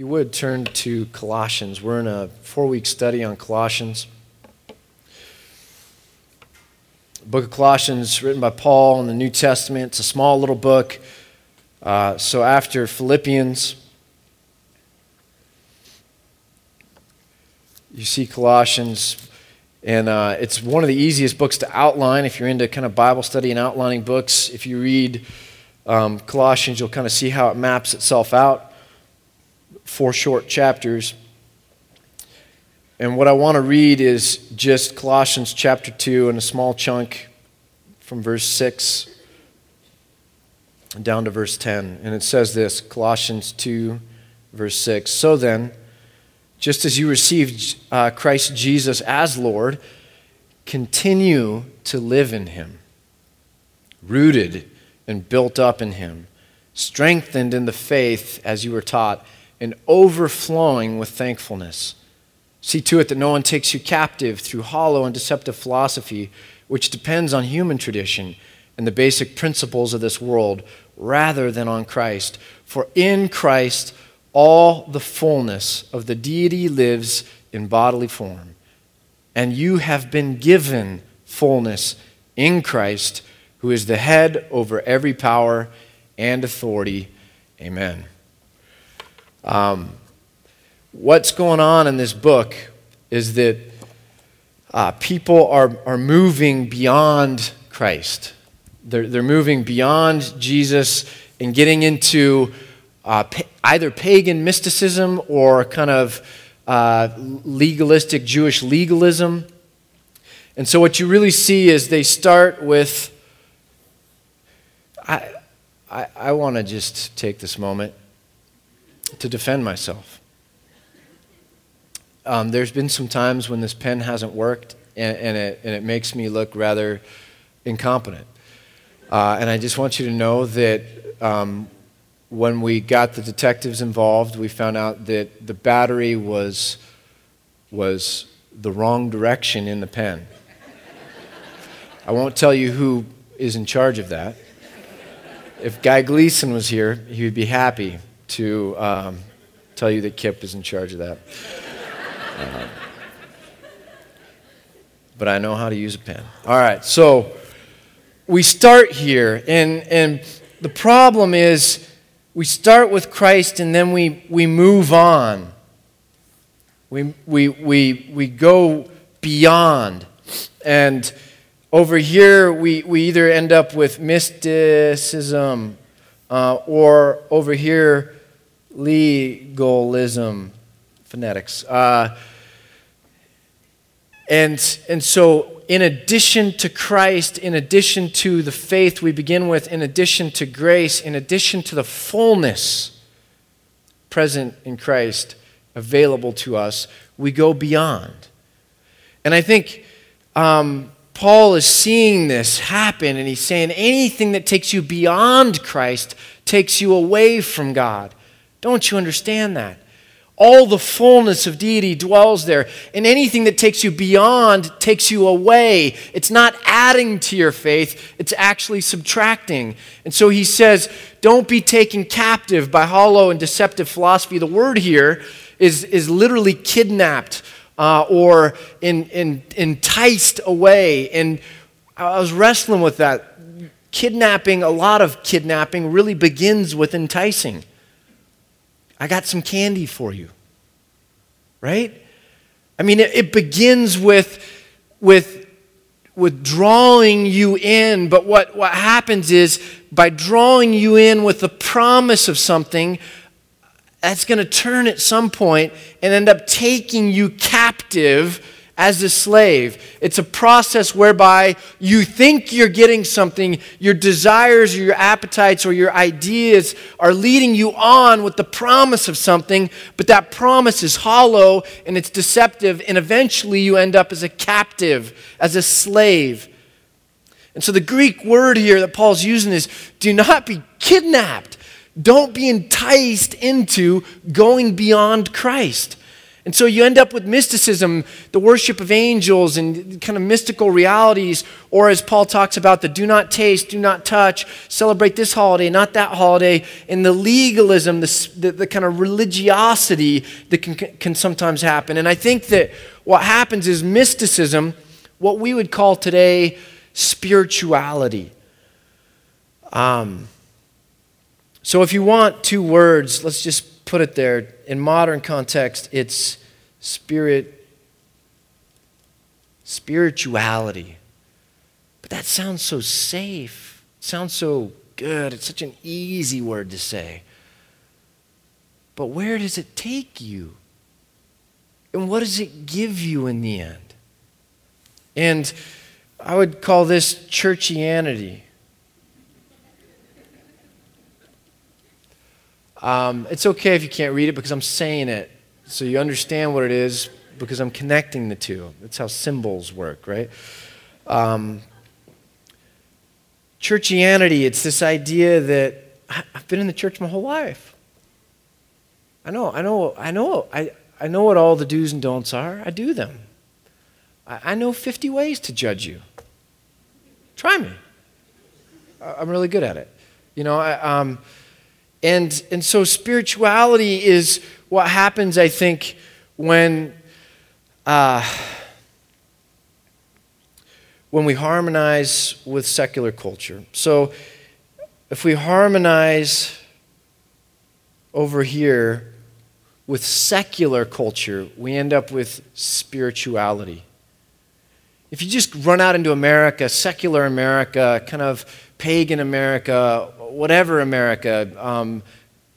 you would turn to Colossians, we're in a four week study on Colossians. The book of Colossians, written by Paul in the New Testament. It's a small little book. Uh, so after Philippians, you see Colossians, and uh, it's one of the easiest books to outline if you're into kind of Bible study and outlining books. If you read um, Colossians, you'll kind of see how it maps itself out four short chapters. And what I want to read is just Colossians chapter 2 and a small chunk from verse 6 down to verse 10. And it says this Colossians 2, verse 6. So then, just as you received uh, Christ Jesus as Lord, continue to live in him, rooted and built up in him, strengthened in the faith as you were taught and overflowing with thankfulness. See to it that no one takes you captive through hollow and deceptive philosophy, which depends on human tradition and the basic principles of this world, rather than on Christ. For in Christ, all the fullness of the deity lives in bodily form. And you have been given fullness in Christ, who is the head over every power and authority. Amen. Um, what's going on in this book is that uh, people are, are moving beyond Christ. They're, they're moving beyond Jesus and getting into uh, pa- either pagan mysticism or kind of uh, legalistic Jewish legalism. And so, what you really see is they start with. I, I, I want to just take this moment to defend myself. Um, there's been some times when this pen hasn't worked, and, and, it, and it makes me look rather incompetent. Uh, and I just want you to know that um, when we got the detectives involved, we found out that the battery was, was the wrong direction in the pen. I won't tell you who is in charge of that. If Guy Gleason was here, he would be happy to um, tell you that Kip is in charge of that. Uh, but I know how to use a pen. All right, so we start here, and, and the problem is we start with Christ and then we, we move on. We, we, we, we go beyond. And over here, we, we either end up with mysticism, uh, or over here, legalism, phonetics. Uh, and, and so, in addition to Christ, in addition to the faith we begin with, in addition to grace, in addition to the fullness present in Christ available to us, we go beyond. And I think um, Paul is seeing this happen, and he's saying anything that takes you beyond Christ takes you away from God. Don't you understand that? All the fullness of deity dwells there. And anything that takes you beyond takes you away. It's not adding to your faith, it's actually subtracting. And so he says, don't be taken captive by hollow and deceptive philosophy. The word here is, is literally kidnapped uh, or in, in, enticed away. And I was wrestling with that. Kidnapping, a lot of kidnapping really begins with enticing. I got some candy for you. Right? I mean, it, it begins with, with, with drawing you in, but what, what happens is by drawing you in with the promise of something, that's going to turn at some point and end up taking you captive as a slave. It's a process whereby you think you're getting something, your desires or your appetites or your ideas are leading you on with the promise of something, but that promise is hollow and it's deceptive, and eventually you end up as a captive, as a slave. And so the Greek word here that Paul's using is do not be kidnapped. Don't be enticed into going beyond Christ. And so you end up with mysticism, the worship of angels, and kind of mystical realities, or as Paul talks about, the do not taste, do not touch, celebrate this holiday, not that holiday, and the legalism, the, the, the kind of religiosity that can, can sometimes happen. And I think that what happens is mysticism, what we would call today spirituality. Um, so if you want two words, let's just put it there. In modern context, it's spirit spirituality. But that sounds so safe. It sounds so good. It's such an easy word to say. But where does it take you? And what does it give you in the end? And I would call this churchianity. Um, it's okay if you can't read it because I'm saying it so you understand what it is because I'm connecting the two. That's how symbols work, right? Um, churchianity, it's this idea that I've been in the church my whole life. I know, I know, I know, I, I know what all the do's and don'ts are. I do them. I, I know 50 ways to judge you. Try me. I'm really good at it. You know, I, um, and, and so spirituality is what happens, I think, when, uh, when we harmonize with secular culture. So if we harmonize over here with secular culture, we end up with spirituality. If you just run out into America, secular America, kind of pagan America, whatever America, um,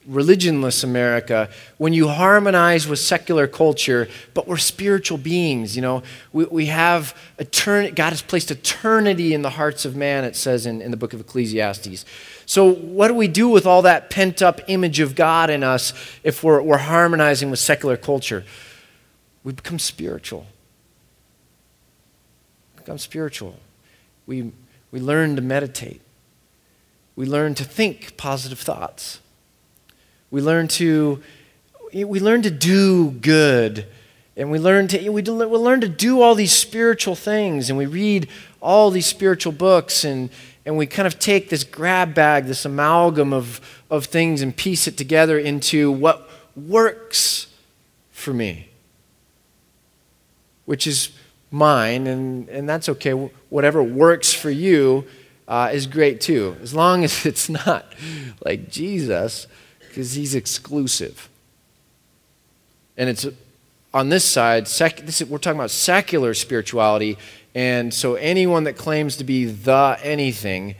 religionless America, when you harmonize with secular culture, but we're spiritual beings, you know, we, we have eternity, God has placed eternity in the hearts of man, it says in, in the book of Ecclesiastes. So, what do we do with all that pent up image of God in us if we're, we're harmonizing with secular culture? We become spiritual. become spiritual. We, we learn to meditate. We learn to think positive thoughts. We learn to, we learn to do good. And we learn to, we, learn to do all these spiritual things. And we read all these spiritual books. And, and we kind of take this grab bag, this amalgam of, of things, and piece it together into what works for me, which is mine. And, and that's okay. Whatever works for you uh, is great too, as long as it's not like Jesus, because he's exclusive. And it's on this side, sec, this is, we're talking about secular spirituality. And so anyone that claims to be the anything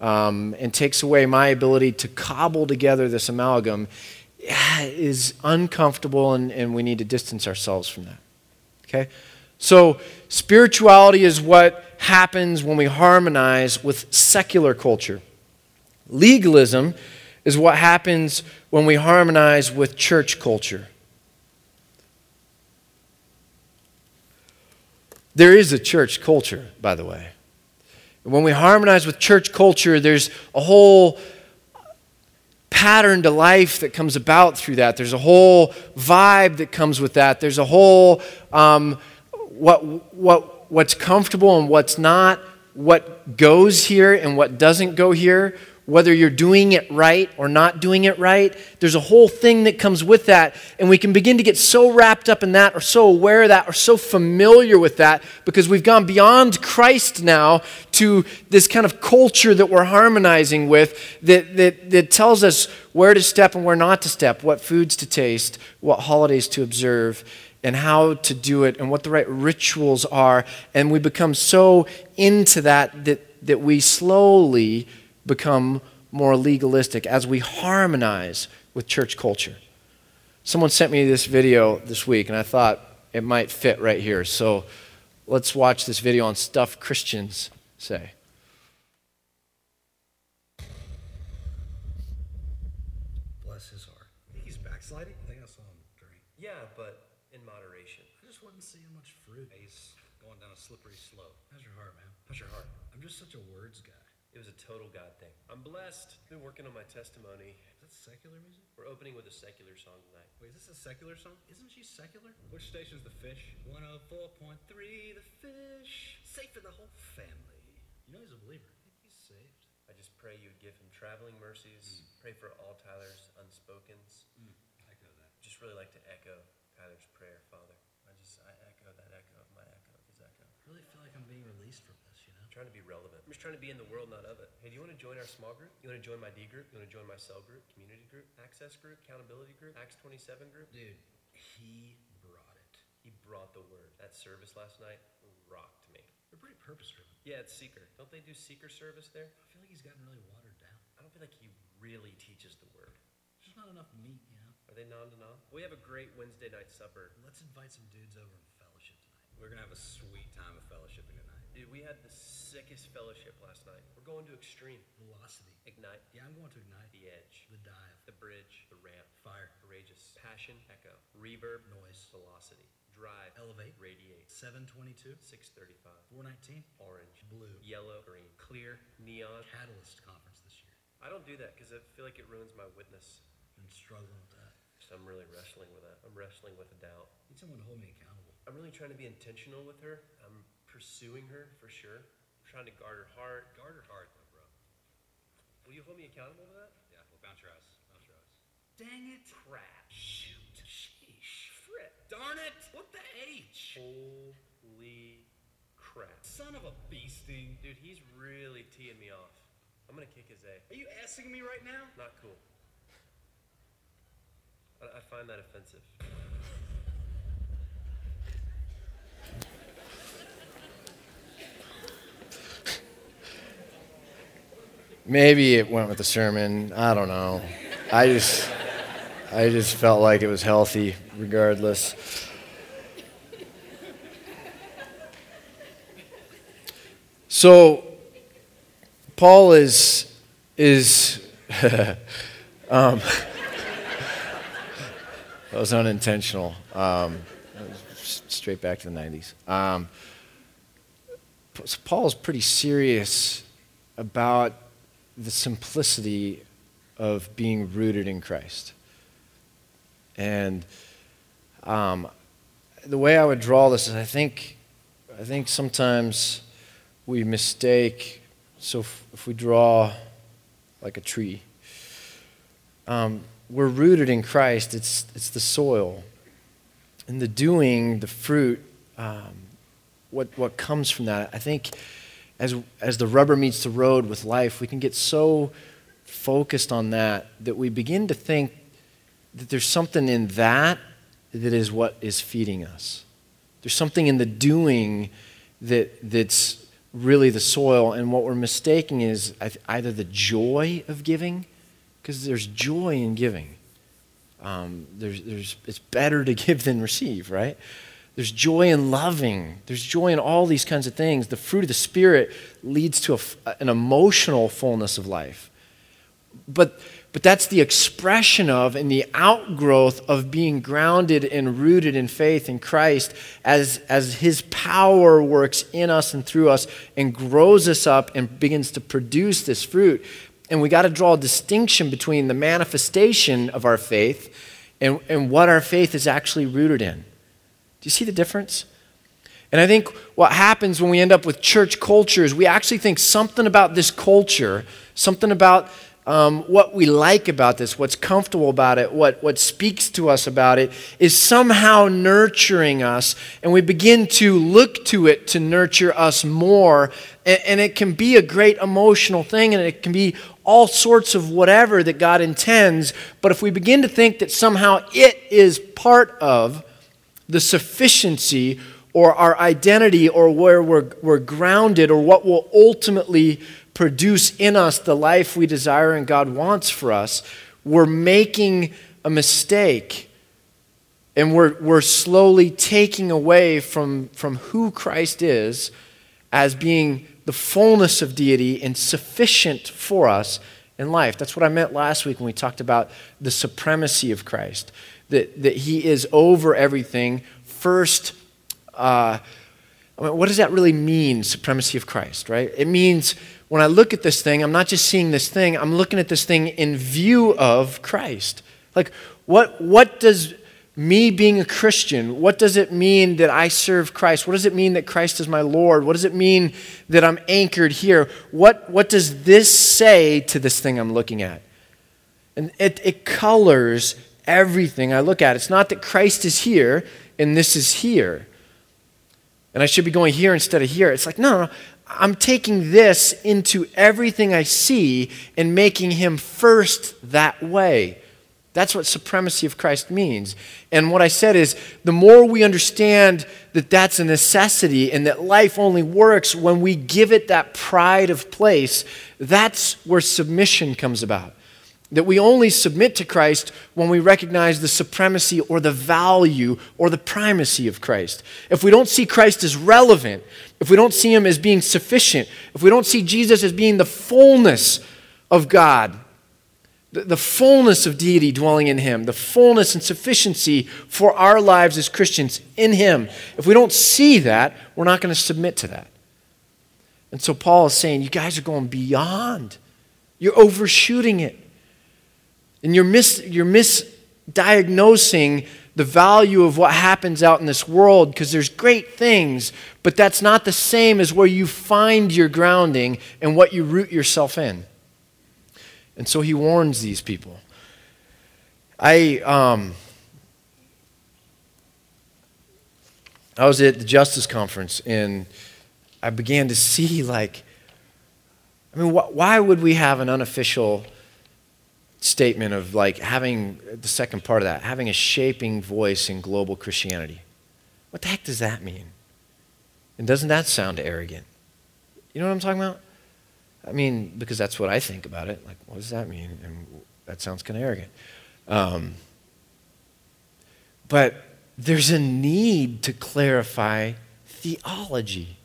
um, and takes away my ability to cobble together this amalgam is uncomfortable, and, and we need to distance ourselves from that. Okay? So, spirituality is what happens when we harmonize with secular culture. Legalism is what happens when we harmonize with church culture. There is a church culture, by the way. When we harmonize with church culture, there's a whole pattern to life that comes about through that. There's a whole vibe that comes with that. There's a whole um, what, what, what's comfortable and what's not, what goes here and what doesn't go here, whether you're doing it right or not doing it right. There's a whole thing that comes with that. And we can begin to get so wrapped up in that or so aware of that or so familiar with that because we've gone beyond Christ now to this kind of culture that we're harmonizing with that, that, that tells us where to step and where not to step, what foods to taste, what holidays to observe and how to do it and what the right rituals are. And we become so into that that, that we slowly become more legalistic as we harmonize with church culture. Someone sent me this video this week, and I thought it might fit right here. So let's watch this video on stuff Christians say. just such a words guy. It was a total God thing. I'm blessed. Been working on my testimony. that secular music? We're opening with a secular song tonight. Wait, is this a secular song? Isn't she secular? Which station's the fish? 104.3 The Fish. Safe for the whole family. You know he's a believer. He's saved. I just pray you would give him traveling mercies. Hmm. Pray for all Tyler's unspokens. Hmm. I echo that. Just really like to echo Tyler's prayer, Father. I just I echo that echo of my echo of his echo. I really feel like I'm being released from this, you know? I'm trying to be relevant. I'm just trying to be in the world, not of it. Hey, do you want to join our small group? You want to join my D group? You want to join my cell group, community group, access group, accountability group, Acts 27 group? Dude, he brought it. He brought the word. That service last night rocked me. They're pretty purpose driven. Yeah, it's seeker. Don't they do seeker service there? I feel like he's gotten really watered down. I don't feel like he really teaches the word. There's just not enough meat, you know? Are they non-denom? We have a great Wednesday night supper. Let's invite some dudes over and fellowship tonight. We're gonna have a sweet time of fellowshipping tonight. Dude, we had the sickest fellowship last night. We're going to extreme. Velocity. Ignite. Yeah, I'm going to ignite. The edge. The dive. The bridge. The ramp. Fire. Courageous. Passion. Echo. Reverb. Noise. Velocity. Drive. Elevate. Radiate. 722. 635. 419. Orange. Blue. Yellow. Green. Clear. Neon. Catalyst conference this year. I don't do that because I feel like it ruins my witness. Been struggling with that. So I'm really wrestling with that. I'm wrestling with a doubt. Need someone to hold me accountable. I'm really trying to be intentional with her. I'm pursuing her for sure. I'm trying to guard her heart. Guard her heart, though, bro. Will you hold me accountable to that? Yeah, well, bounce your eyes. Bounce your ass. Dang it. Crap. Shoot. Sheesh. Frick. Darn it. What the H? Holy crap. Son of a bee sting. Dude, he's really teeing me off. I'm gonna kick his A. Are you asking me right now? Not cool. I, I find that offensive. Maybe it went with the sermon. I don't know. I just, I just felt like it was healthy, regardless. So, Paul is is um, that was unintentional. Um, straight back to the '90s. Um, so Paul is pretty serious about the simplicity of being rooted in Christ. And um, the way I would draw this is I think, I think sometimes we mistake, so if, if we draw like a tree, um, we're rooted in Christ, it's, it's the soil. And the doing, the fruit, um, what, what comes from that, I think as, as the rubber meets the road with life, we can get so focused on that that we begin to think that there's something in that that is what is feeding us. There's something in the doing that, that's really the soil, and what we're mistaking is either the joy of giving, because there's joy in giving. Um, there's, there's, it's better to give than receive, right? There's joy in loving. There's joy in all these kinds of things. The fruit of the Spirit leads to a, an emotional fullness of life. But, but that's the expression of and the outgrowth of being grounded and rooted in faith in Christ as, as His power works in us and through us and grows us up and begins to produce this fruit. And we got to draw a distinction between the manifestation of our faith and, and what our faith is actually rooted in. You see the difference? And I think what happens when we end up with church culture is we actually think something about this culture, something about um, what we like about this, what's comfortable about it, what, what speaks to us about it, is somehow nurturing us. And we begin to look to it to nurture us more. And, and it can be a great emotional thing, and it can be all sorts of whatever that God intends. But if we begin to think that somehow it is part of, the sufficiency or our identity or where we're, we're grounded or what will ultimately produce in us the life we desire and God wants for us, we're making a mistake. And we're, we're slowly taking away from, from who Christ is as being the fullness of deity and sufficient for us in life. That's what I meant last week when we talked about the supremacy of Christ that, that he is over everything. First, uh, I mean, what does that really mean, supremacy of Christ, right? It means when I look at this thing, I'm not just seeing this thing, I'm looking at this thing in view of Christ. Like, what, what does me being a Christian, what does it mean that I serve Christ? What does it mean that Christ is my Lord? What does it mean that I'm anchored here? What, what does this say to this thing I'm looking at? And it, it colors everything I look at. It's not that Christ is here and this is here. And I should be going here instead of here. It's like, no, no, I'm taking this into everything I see and making him first that way. That's what supremacy of Christ means. And what I said is the more we understand that that's a necessity and that life only works when we give it that pride of place, that's where submission comes about. That we only submit to Christ when we recognize the supremacy or the value or the primacy of Christ. If we don't see Christ as relevant, if we don't see him as being sufficient, if we don't see Jesus as being the fullness of God, the, fullness of deity dwelling in him, the fullness and sufficiency for our lives as Christians in him, if we don't see that, we're not going to submit to that. And so Paul is saying, you guys are going beyond. You're overshooting it. And you're, mis- you're misdiagnosing the value of what happens out in this world because there's great things, but that's not the same as where you find your grounding and what you root yourself in. And so he warns these people. I, um, I was at the Justice Conference and I began to see, like, I mean, wh- why would we have an unofficial statement of like having the second part of that, having a shaping voice in global Christianity. What the heck does that mean? And doesn't that sound arrogant? You know what I'm talking about? I mean, because that's what I think about it. Like, what does that mean? And that sounds kind of arrogant. Um, but there's a need to clarify theology.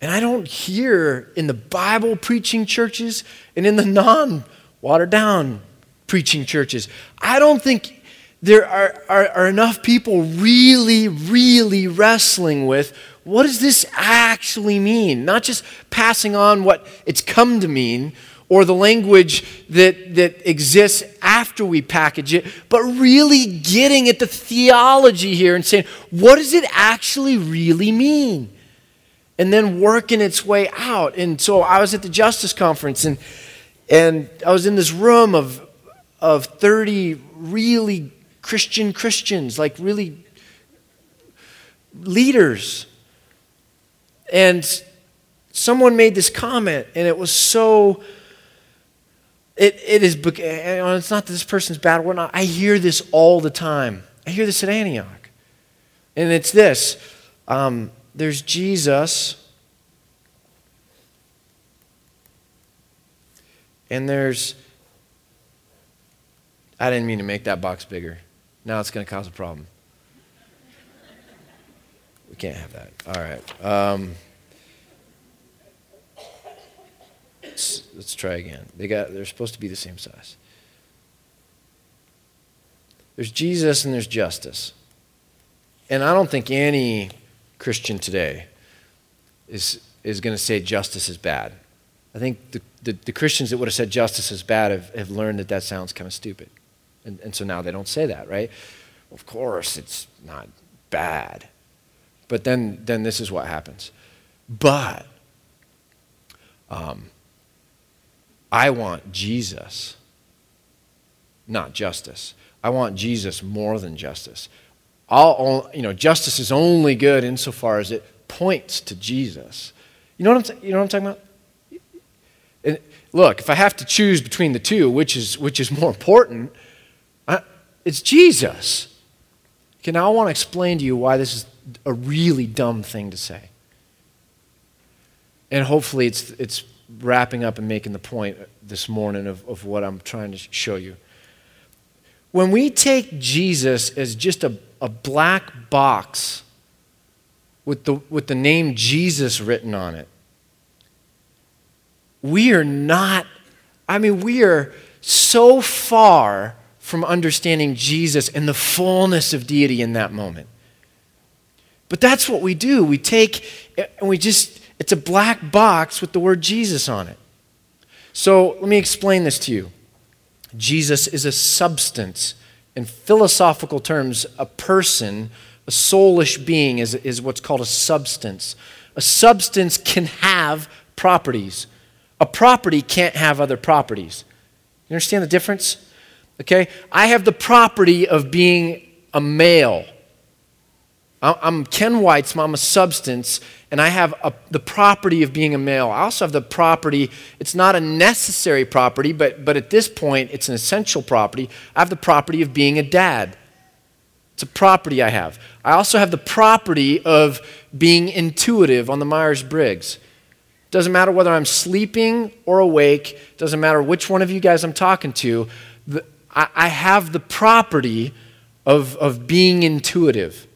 And I don't hear in the Bible preaching churches and in the non watered down preaching churches. I don't think there are, are, are, enough people really, really wrestling with what does this actually mean? Not just passing on what it's come to mean or the language that, that exists after we package it, but really getting at the theology here and saying, what does it actually really mean? And then working its way out. And so I was at the Justice Conference and and I was in this room of, of 30 really Christian Christians, like really leaders. And someone made this comment, and it was so. It, it is, it's not this person's bad. Not, I hear this all the time. I hear this at Antioch. And it's this um, there's Jesus And there's, I didn't mean to make that box bigger. Now it's going to cause a problem. We can't have that. All right. Um, let's, let's try again. They got, they're supposed to be the same size. There's Jesus and there's justice. And I don't think any Christian today is, is going to say justice is bad. I think the, the, the, Christians that would have said justice is bad have, have learned that that sounds kind of stupid. And, and so now they don't say that, right? Of course, it's not bad. But then, then this is what happens. But um, I want Jesus, not justice. I want Jesus more than justice. I'll, you know, justice is only good insofar as it points to Jesus. You know what I'm, you know what I'm talking about? Look, if I have to choose between the two, which is, which is more important, I, it's Jesus. Okay, now I want to explain to you why this is a really dumb thing to say. And hopefully it's, it's wrapping up and making the point this morning of, of what I'm trying to show you. When we take Jesus as just a, a black box with the, with the name Jesus written on it, we are not, I mean, we are so far from understanding Jesus and the fullness of deity in that moment. But that's what we do. We take and we just, It's a black box with the word Jesus on it. So let me explain this to you. Jesus is a substance. In philosophical terms, a person, a soulish being, is, is what's called a substance. A substance can have properties. A property can't have other properties. You understand the difference? Okay? I have the property of being a male. I'm Ken White's, I'm a substance, and I have a, the property of being a male. I also have the property, it's not a necessary property, but, but at this point, it's an essential property. I have the property of being a dad. It's a property I have. I also have the property of being intuitive on the Myers Briggs. Doesn't matter whether I'm sleeping or awake, doesn't matter which one of you guys I'm talking to, the, I, I have the property of, of being intuitive.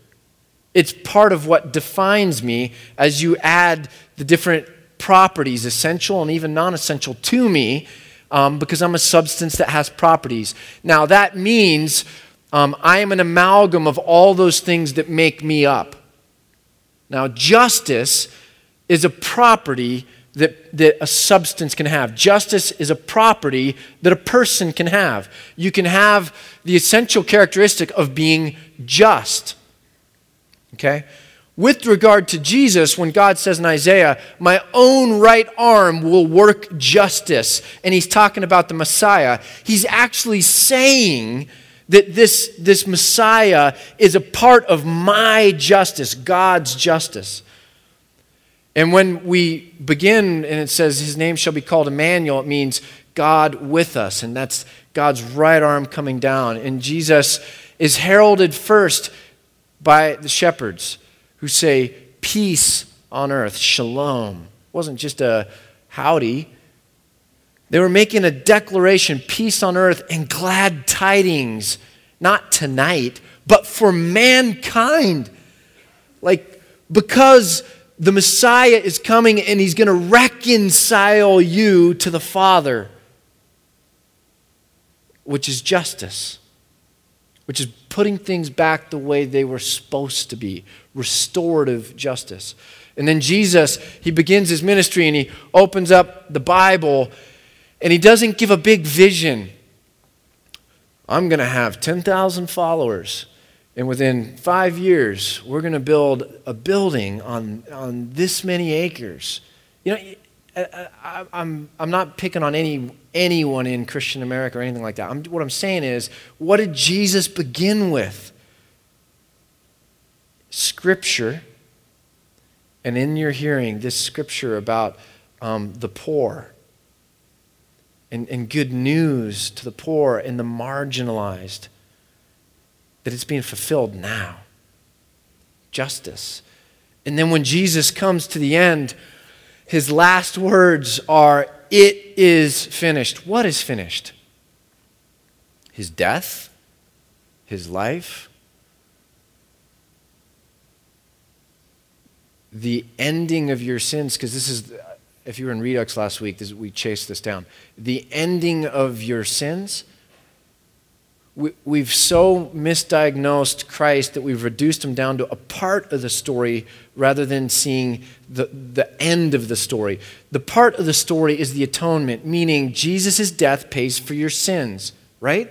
It's part of what defines me as you add the different properties, essential and even non essential, to me um, because I'm a substance that has properties. Now, that means um, I am an amalgam of all those things that make me up. Now, justice is a property that, that a substance can have. Justice is a property that a person can have. You can have the essential characteristic of being just. Okay? With regard to Jesus, when God says in Isaiah, My own right arm will work justice, and he's talking about the Messiah, he's actually saying that this, this Messiah is a part of my justice, God's justice. And when we begin and it says his name shall be called Emmanuel, it means God with us. And that's God's right arm coming down. And Jesus is heralded first by the shepherds who say, Peace on earth, shalom. It wasn't just a howdy. They were making a declaration peace on earth and glad tidings, not tonight, but for mankind. Like, because the Messiah is coming and he's going to reconcile you to the Father, which is justice which is putting things back the way they were supposed to be restorative justice. And then Jesus, he begins his ministry and he opens up the Bible and he doesn't give a big vision. I'm going to have 10,000 followers. And within five years, we're going to build a building on, on this many acres. You know, I, I'm, I'm not picking on any, anyone in Christian America or anything like that. I'm, what I'm saying is, what did Jesus begin with? Scripture. And in your hearing, this scripture about um, the poor and, and good news to the poor and the marginalized, that it's being fulfilled now. Justice. And then when Jesus comes to the end, his last words are, It is finished. What is finished? His death? His life? The ending of your sins, because this is, if you were in Redux last week, this, we chased this down. The ending of your sins we, have so misdiagnosed Christ that we've reduced him down to a part of the story rather than seeing the, the end of the story. The part of the story is the atonement, meaning Jesus' death pays for your sins, right?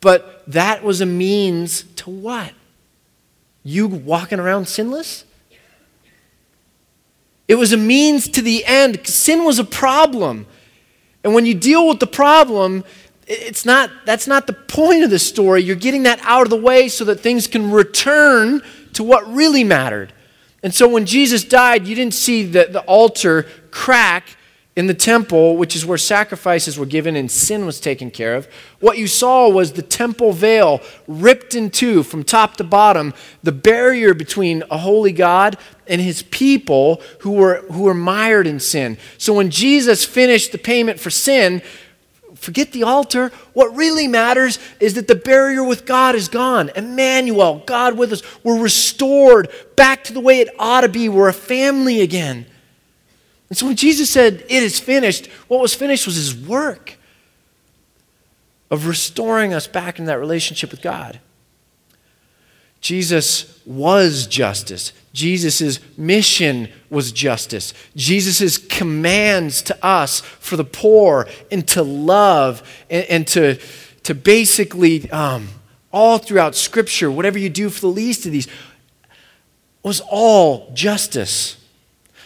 But that was a means to what? You walking around sinless? It was a means to the end. Sin was a problem. And when you deal with the problem, it's not that's not the point of the story. You're getting that out of the way so that things can return to what really mattered. And so when jesus died you didn't see the, the altar crack in the temple which is where sacrifices were given and sin was taken care of. What you saw was the temple veil ripped in two from top to bottom the barrier between a holy god and his people who were who were mired in sin. So when jesus finished the payment for sin Forget the altar. What really matters is that the barrier with God is gone. Emmanuel, God with us. We're restored back to the way it ought to be. We're a family again. And so when Jesus said, It is finished, what was finished was his work of restoring us back in that relationship with God. Jesus was justice. Jesus' mission was justice. Jesus' commands to us for the poor and to love and, and to, to basically, um, all throughout Scripture, whatever you do for the least of these, was all justice.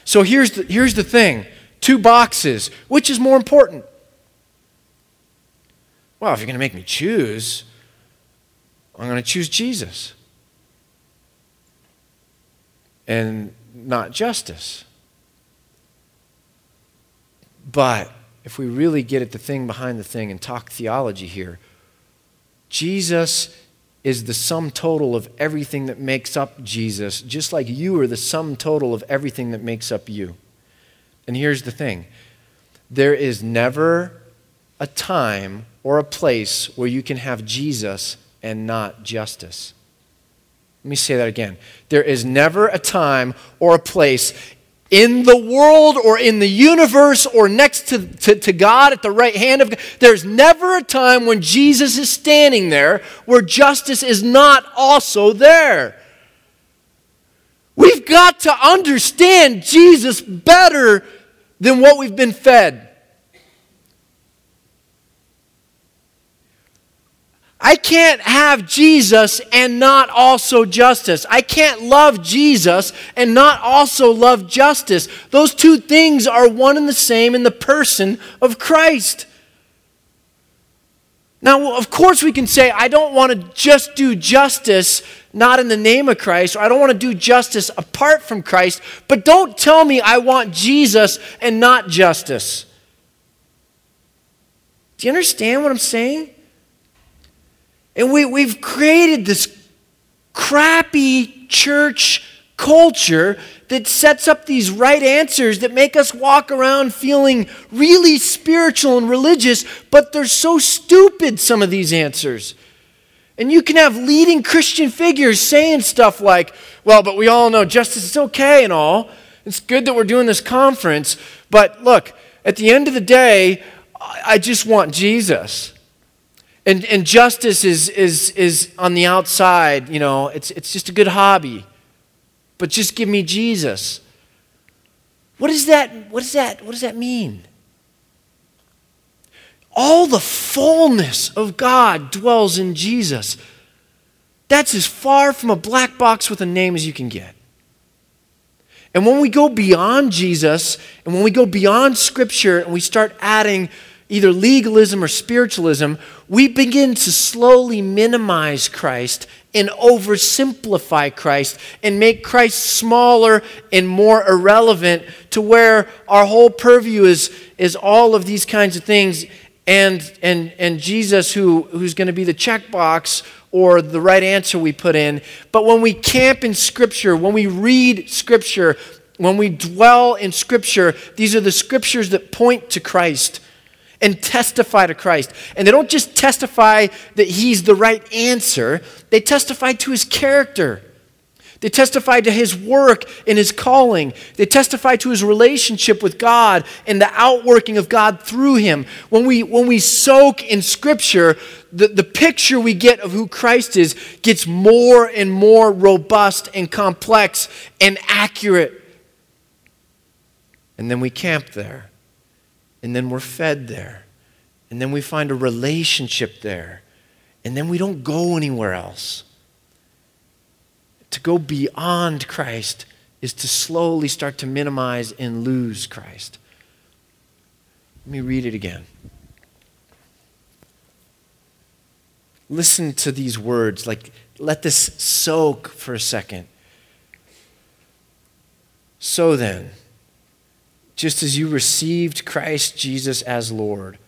So here's the, here's the thing two boxes. Which is more important? Well, if you're going to make me choose, I'm going to choose Jesus and not justice. But if we really get at the thing behind the thing and talk theology here, Jesus is the sum total of everything that makes up Jesus, just like you are the sum total of everything that makes up you. And here's the thing there is never a time or a place where you can have Jesus and not justice. Let me say that again. There is never a time or a place in the world or in the universe or next to, to, to, God at the right hand of God. There's never a time when Jesus is standing there where justice is not also there. We've got to understand Jesus better than what we've been fed. I can't have Jesus and not also justice. I can't love Jesus and not also love justice. Those two things are one and the same in the person of Christ. Now, of course, we can say, I don't want to just do justice not in the name of Christ, or I don't want to do justice apart from Christ, but don't tell me I want Jesus and not justice. Do you understand what I'm saying? And we, we've created this crappy church culture that sets up these right answers that make us walk around feeling really spiritual and religious, but they're so stupid, some of these answers. And you can have leading Christian figures saying stuff like, well, but we all know justice is okay and all. It's good that we're doing this conference, but look, at the end of the day, I just want Jesus. And, and justice is, is, is on the outside, you know, it's, it's just a good hobby. But just give me Jesus. What is that? What is that? What does that mean? All the fullness of God dwells in Jesus. That's as far from a black box with a name as you can get. And when we go beyond Jesus, and when we go beyond Scripture, and we start adding either legalism or spiritualism, we begin to slowly minimize Christ and oversimplify Christ and make Christ smaller and more irrelevant to where our whole purview is, is all of these kinds of things and, and, and Jesus who, who's going to be the checkbox or the right answer we put in. But when we camp in Scripture, when we read Scripture, when we dwell in Scripture, these are the Scriptures that point to Christ and testify to Christ. And they don't just testify that he's the right answer, they testify to his character. They testify to his work and his calling. They testify to his relationship with God and the outworking of God through him. When we, when we soak in Scripture, the, the picture we get of who Christ is gets more and more robust and complex and accurate. And then we camp there and then we're fed there. And then we find a relationship there. And then we don't go anywhere else. To go beyond Christ is to slowly start to minimize and lose Christ. Let me read it again. Listen to these words. Like, let this soak for a second. So then, just as you received Christ Jesus as Lord,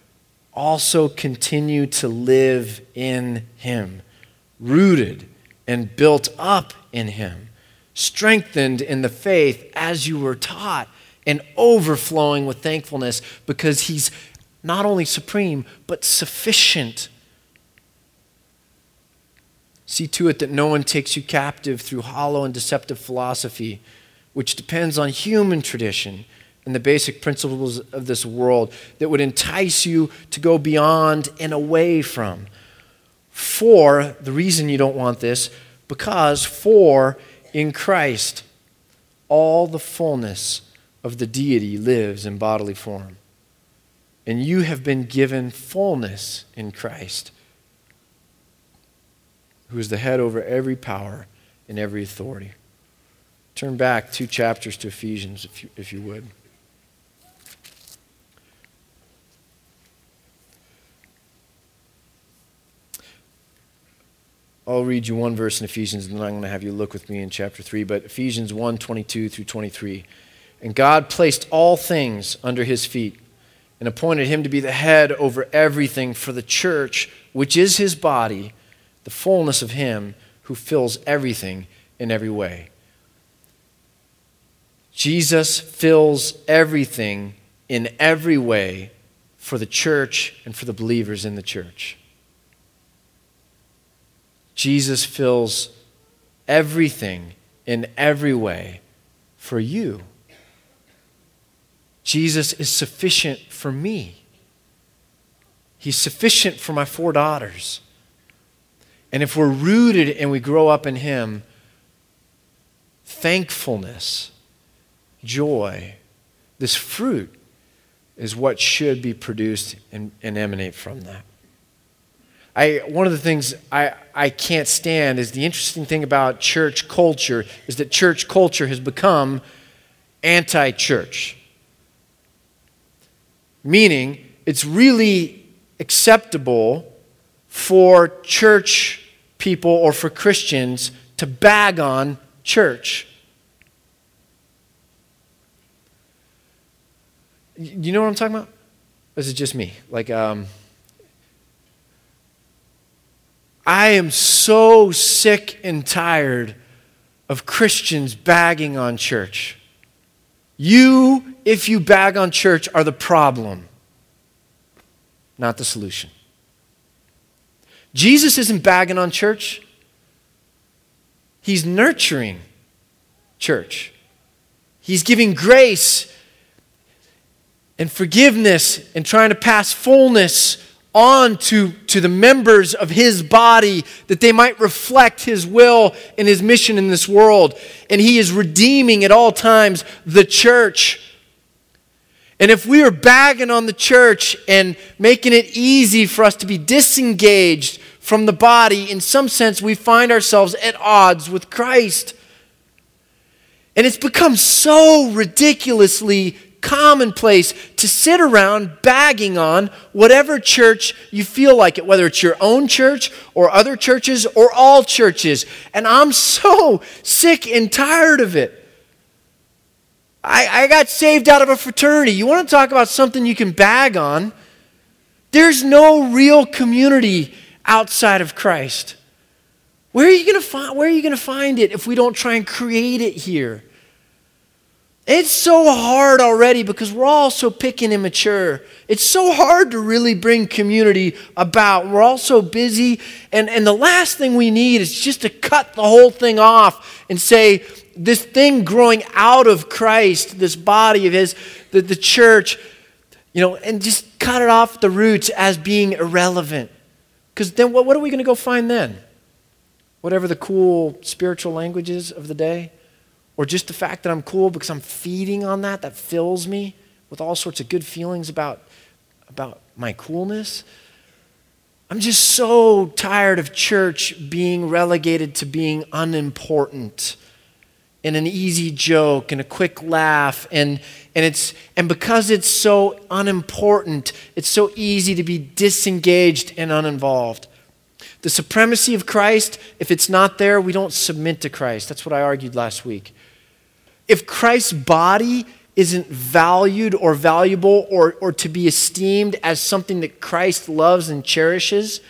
also continue to live in him, rooted and built up in him, strengthened in the faith as you were taught, and overflowing with thankfulness because he's not only supreme, but sufficient. See to it that no one takes you captive through hollow and deceptive philosophy, which depends on human tradition and the basic principles of this world that would entice you to go beyond and away from. For the reason you don't want this, Because, for in Christ, all the fullness of the deity lives in bodily form. And you have been given fullness in Christ, who is the head over every power and every authority. Turn back two chapters to Ephesians, if you, if you would. I'll read you one verse in Ephesians, and then I'm going to have you look with me in chapter 3. But Ephesians 1 22 through 23. And God placed all things under his feet and appointed him to be the head over everything for the church, which is his body, the fullness of him who fills everything in every way. Jesus fills everything in every way for the church and for the believers in the church. Jesus fills everything in every way for you. Jesus is sufficient for me. He's sufficient for my four daughters. And if we're rooted and we grow up in Him, thankfulness, joy, this fruit is what should be produced and, and emanate from that. I, one of the things I, I can't stand is the interesting thing about church culture is that church culture has become anti church. Meaning, it's really acceptable for church people or for Christians to bag on church. You know what I'm talking about? Or is it just me? Like, um, I am so sick and tired of Christians bagging on church. You, if you bag on church, are the problem, not the solution. Jesus isn't bagging on church, he's nurturing church. He's giving grace and forgiveness and trying to pass fullness on to, to the members of his body that they might reflect his will and his mission in this world. And he is redeeming at all times the church. And if we are bagging on the church and making it easy for us to be disengaged from the body, in some sense, we find ourselves at odds with Christ. And it's become so ridiculously commonplace to sit around bagging on whatever church you feel like it, whether it's your own church or other churches or all churches. And I'm so sick and tired of it. I, I got saved out of a fraternity. You want to talk about something you can bag on? There's no real community outside of Christ. Where are you going to find where are you going to find it if we don't try and create it here? It's so hard already because we're all so picky and immature. It's so hard to really bring community about. We're all so busy. And, and the last thing we need is just to cut the whole thing off and say, this thing growing out of Christ, this body of His, the, the church, you know, and just cut it off the roots as being irrelevant. Because then what, what are we going to go find then? Whatever the cool spiritual languages of the day? Or just the fact that I'm cool because I'm feeding on that, that fills me with all sorts of good feelings about, about my coolness. I'm just so tired of church being relegated to being unimportant and an easy joke and a quick laugh and and it's and because it's so unimportant it's so easy to be disengaged and uninvolved. The supremacy of Christ if it's not there we don't submit to Christ. That's what I argued last week if Christ's body isn't valued or valuable or, or to be esteemed as something that Christ loves and cherishes,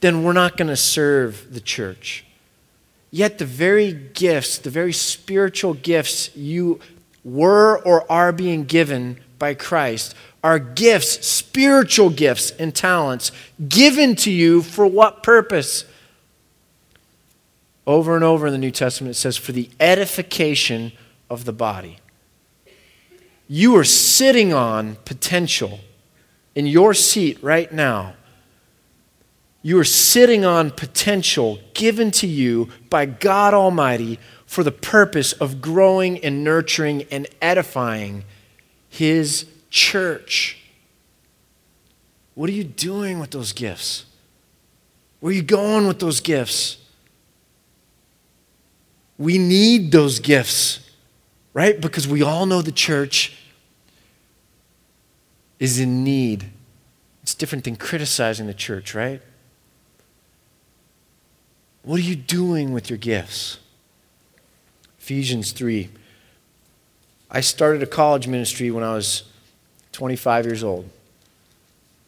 then we're not going to serve the church. Yet, the very gifts, the very spiritual gifts you were or are being given by Christ are gifts, spiritual gifts and talents given to you for what purpose? Over and over in the New Testament, it says, for the edification of the body. You are sitting on potential in your seat right now You are sitting on potential given to you by God Almighty for the purpose of growing and nurturing and edifying His church. What are you doing with those gifts? Where are you going with those gifts? We need those gifts, right? Because we all know the church is in need. It's different than criticizing the church, right? What are you doing with your gifts? Ephesians 3. I started a college ministry when I was 25 years old,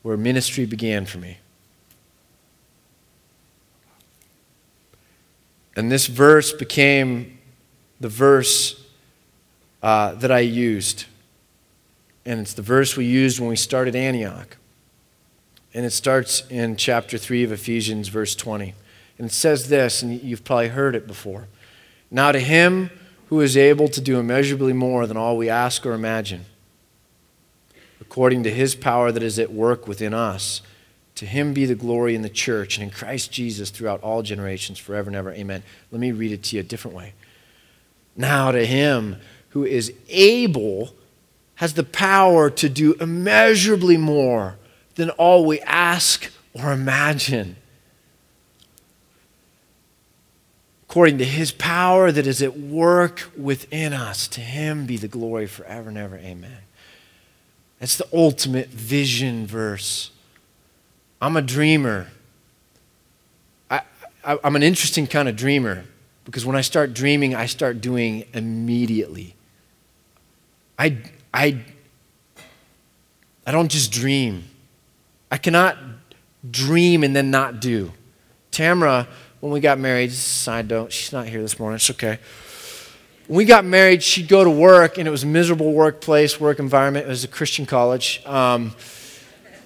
where ministry began for me. And this verse became the verse uh, that I used. And it's the verse we used when we started Antioch. And it starts in chapter 3 of Ephesians, verse 20. And it says this, and you've probably heard it before. Now to him who is able to do immeasurably more than all we ask or imagine, according to his power that is at work within us, to him be the glory in the church and in Christ Jesus throughout all generations, forever and ever. Amen. Let me read it to you a different way. Now to him who is able, has the power to do immeasurably more than all we ask or imagine. According to his power that is at work within us, to him be the glory forever and ever. Amen. That's the ultimate vision verse. I'm a dreamer. I, I, am an interesting kind of dreamer because when I start dreaming, I start doing immediately. I, I, I don't just dream. I cannot dream and then not do. Tamara, when we got married, side note, she's not here this morning, it's okay. When we got married, she'd go to work, and it was a miserable workplace, work environment. It was a Christian college. Um,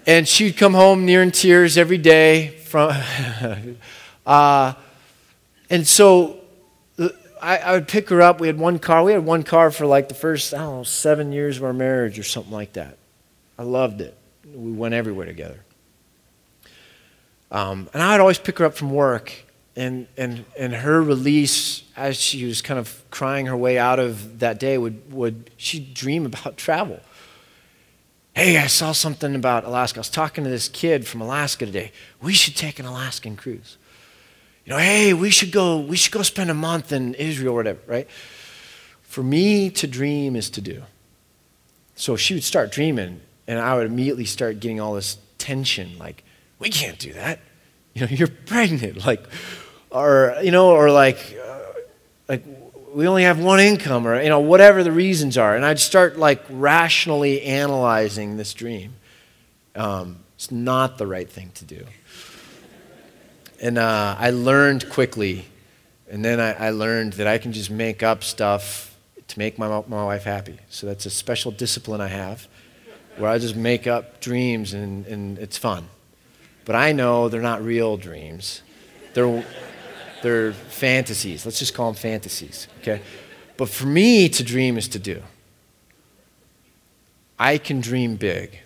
and she'd come home near in tears every day from. uh, and so I, I, would pick her up. We had one car. We had one car for like the first, I don't know, seven years of our marriage or something like that. I loved it. We went everywhere together. Um, and I'd always pick her up from work. And, and, and her release, as she was kind of crying her way out of that day, would, would she'd dream about travel. Hey, I saw something about Alaska. I was talking to this kid from Alaska today. We should take an Alaskan cruise. You know, hey, we should go, we should go spend a month in Israel or whatever, right? For me to dream is to do. So she would start dreaming, and I would immediately start getting all this tension, like, we can't do that. You know, you're pregnant, like, or, you know, or like, uh, like, we only have one income or you know whatever the reasons are and i'd start like rationally analyzing this dream um, it's not the right thing to do and uh, i learned quickly and then I, I, learned that i can just make up stuff to make my, my wife happy so that's a special discipline i have where i just make up dreams and, and it's fun but i know they're not real dreams they're they're fantasies. Let's just call them fantasies, okay? But for me to dream is to do. I can dream big.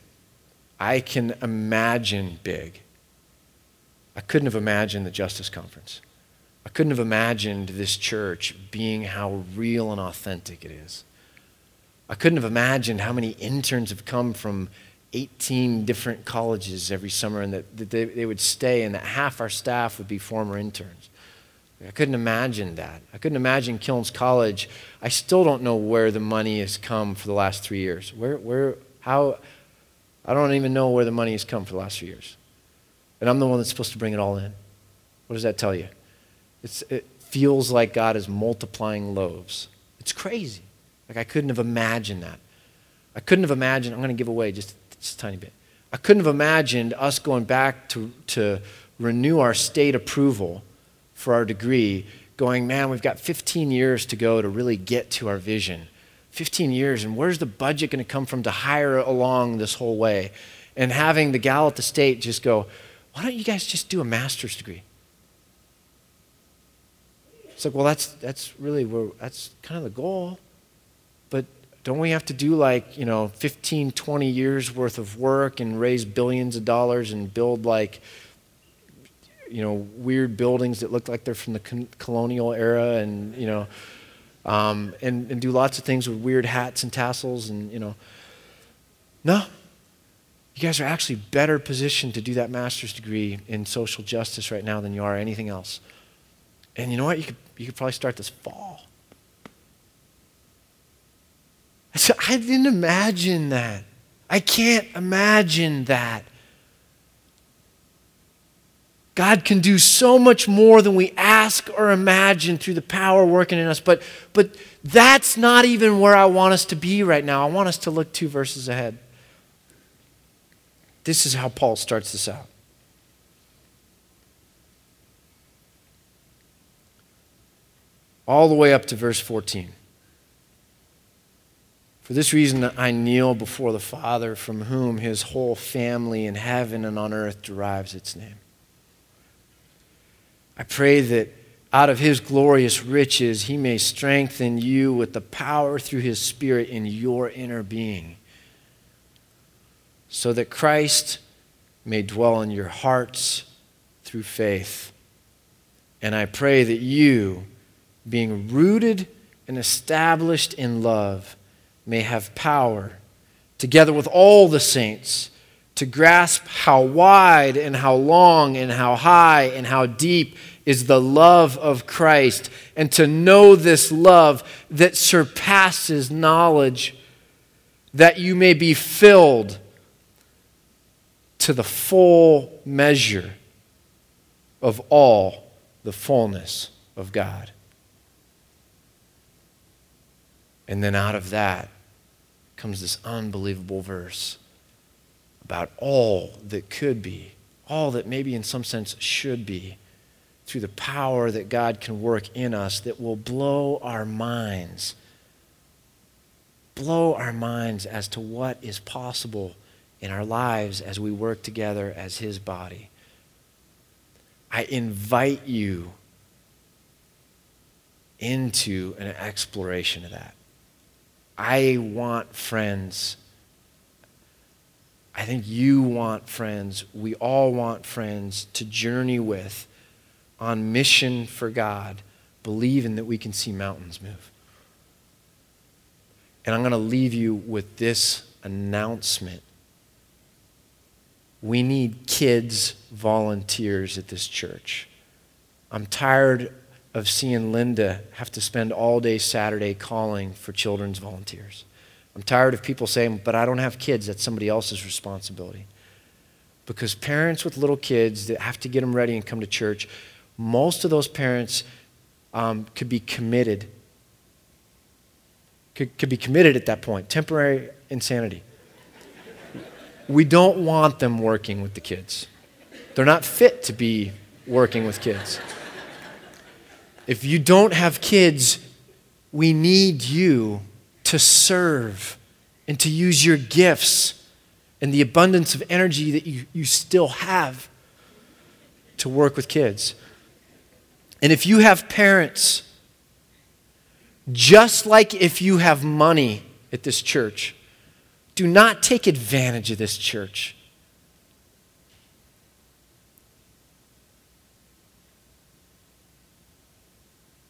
I can imagine big. I couldn't have imagined the Justice Conference. I couldn't have imagined this church being how real and authentic it is. I couldn't have imagined how many interns have come from 18 different colleges every summer and that, that they, they would stay and that half our staff would be former interns. I couldn't imagine that. I couldn't imagine Kilns College. I still don't know where the money has come for the last three years. Where, where, how, I don't even know where the money has come for the last few years. And I'm the one that's supposed to bring it all in. What does that tell you? It's, it feels like God is multiplying loaves. It's crazy. Like I couldn't have imagined that. I couldn't have imagined, I'm going to give away just, just a tiny bit. I couldn't have imagined us going back to, to renew our state approval for our degree, going, man, we've got 15 years to go to really get to our vision. 15 years, and where's the budget going to come from to hire along this whole way? And having the gal at the state just go, why don't you guys just do a master's degree? It's like, well, that's, that's really, where, that's kind of the goal. But don't we have to do like, you know, 15, 20 years worth of work and raise billions of dollars and build like you know, weird buildings that look like they're from the colonial era and, you know, um, and, and do lots of things with weird hats and tassels and, you know. No. You guys are actually better positioned to do that master's degree in social justice right now than you are anything else. And you know what? You could, you could probably start this fall. So I didn't imagine that. I can't imagine that. God can do so much more than we ask or imagine through the power working in us. But, but that's not even where I want us to be right now. I want us to look two verses ahead. This is how Paul starts this out. All the way up to verse 14. For this reason, I kneel before the Father, from whom his whole family in heaven and on earth derives its name. I pray that out of his glorious riches, he may strengthen you with the power through his Spirit in your inner being, so that Christ may dwell in your hearts through faith. And I pray that you, being rooted and established in love, may have power, together with all the saints, to grasp how wide and how long and how high and how deep is the love of Christ, and to know this love that surpasses knowledge, that you may be filled to the full measure of all the fullness of God. And then out of that comes this unbelievable verse about all that could be, all that maybe in some sense should be, through the power that God can work in us that will blow our minds. Blow our minds as to what is possible in our lives as we work together as His body. I invite you into an exploration of that. I want friends. I think you want friends. We all want friends to journey with on mission for God, believing that we can see mountains move. And I'm going to leave you with this announcement. We need kids volunteers at this church. I'm tired of seeing Linda have to spend all day Saturday calling for children's volunteers. I'm tired of people saying, but I don't have kids, that's somebody else's responsibility. Because parents with little kids that have to get them ready and come to church, most of those parents um, could be committed. Could, could be committed at that point, temporary insanity. We don't want them working with the kids. They're not fit to be working with kids. If you don't have kids, we need you to serve and to use your gifts and the abundance of energy that you, you still have to work with kids. And if you have parents, just like if you have money at this church, do not take advantage of this church.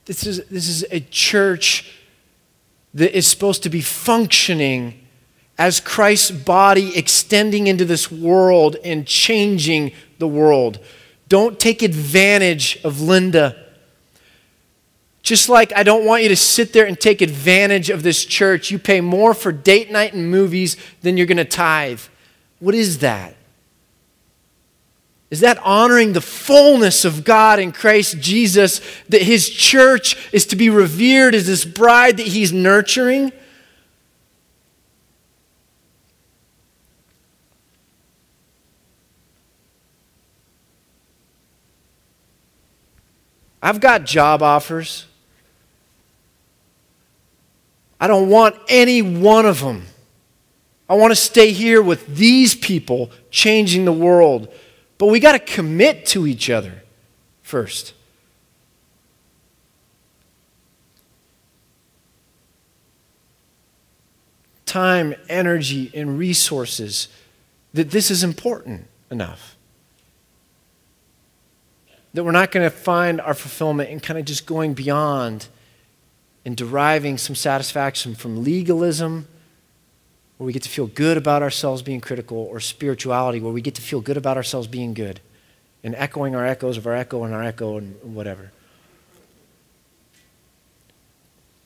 This is, this is a church that is supposed to be functioning as Christ's body extending into this world and changing the world. Don't take advantage of Linda. Just like I don't want you to sit there and take advantage of this church. You pay more for date night and movies than you're going to tithe. What is that? Is that honoring the fullness of God in Christ Jesus, that His church is to be revered as this bride that He's nurturing? I've got job offers. I don't want any one of them. I want to stay here with these people changing the world. But we got to commit to each other first. Time, energy, and resources that this is important enough. That we're not going to find our fulfillment in kind of just going beyond and deriving some satisfaction from legalism, where we get to feel good about ourselves being critical, or spirituality, where we get to feel good about ourselves being good and echoing our echoes of our echo and our echo and whatever.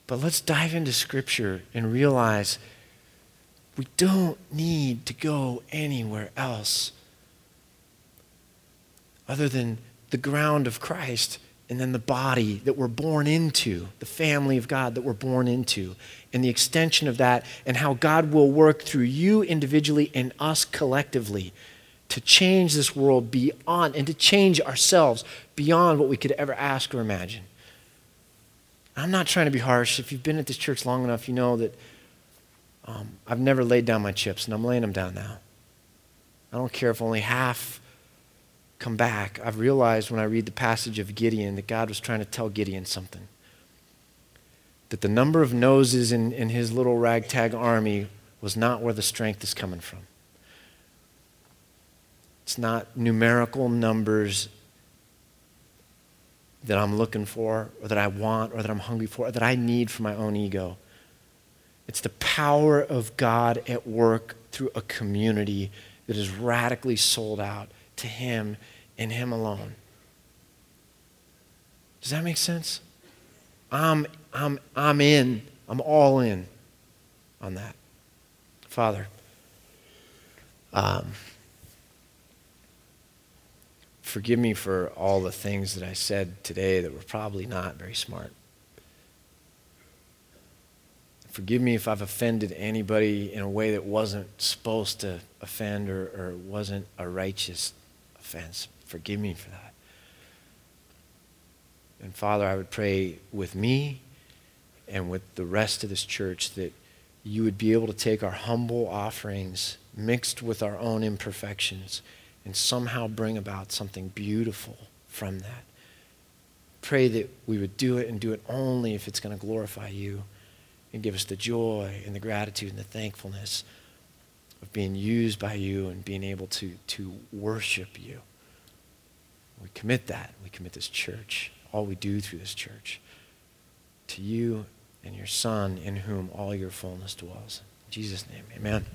But let's dive into Scripture and realize we don't need to go anywhere else other than the ground of Christ and then the body that we're born into, the family of God that we're born into, and the extension of that, and how God will work through you individually and us collectively to change this world beyond and to change ourselves beyond what we could ever ask or imagine. I'm not trying to be harsh. If you've been at this church long enough, you know that um, I've never laid down my chips, and I'm laying them down now. I don't care if only half come back. I've realized when I read the passage of Gideon that God was trying to tell Gideon something. That the number of noses in, in his little ragtag army was not where the strength is coming from. It's not numerical numbers that I'm looking for, or that I want, or that I'm hungry for, or that I need for my own ego. It's the power of God at work through a community that is radically sold out to Him and Him alone. Does that make sense? I'm, I'm, I'm in. I'm all in on that. Father, um, forgive me for all the things that I said today that were probably not very smart. Forgive me if I've offended anybody in a way that wasn't supposed to offend or, or wasn't a righteous offense. Forgive me for that. And Father, I would pray with me and with the rest of this church that you would be able to take our humble offerings mixed with our own imperfections and somehow bring about something beautiful from that. Pray that we would do it and do it only if it's going to glorify you and give us the joy and the gratitude and the thankfulness of being used by you and being able to, to worship you. We commit that. We commit this church, all we do through this church, to you and your Son, in whom all your fullness dwells. In Jesus' name, amen.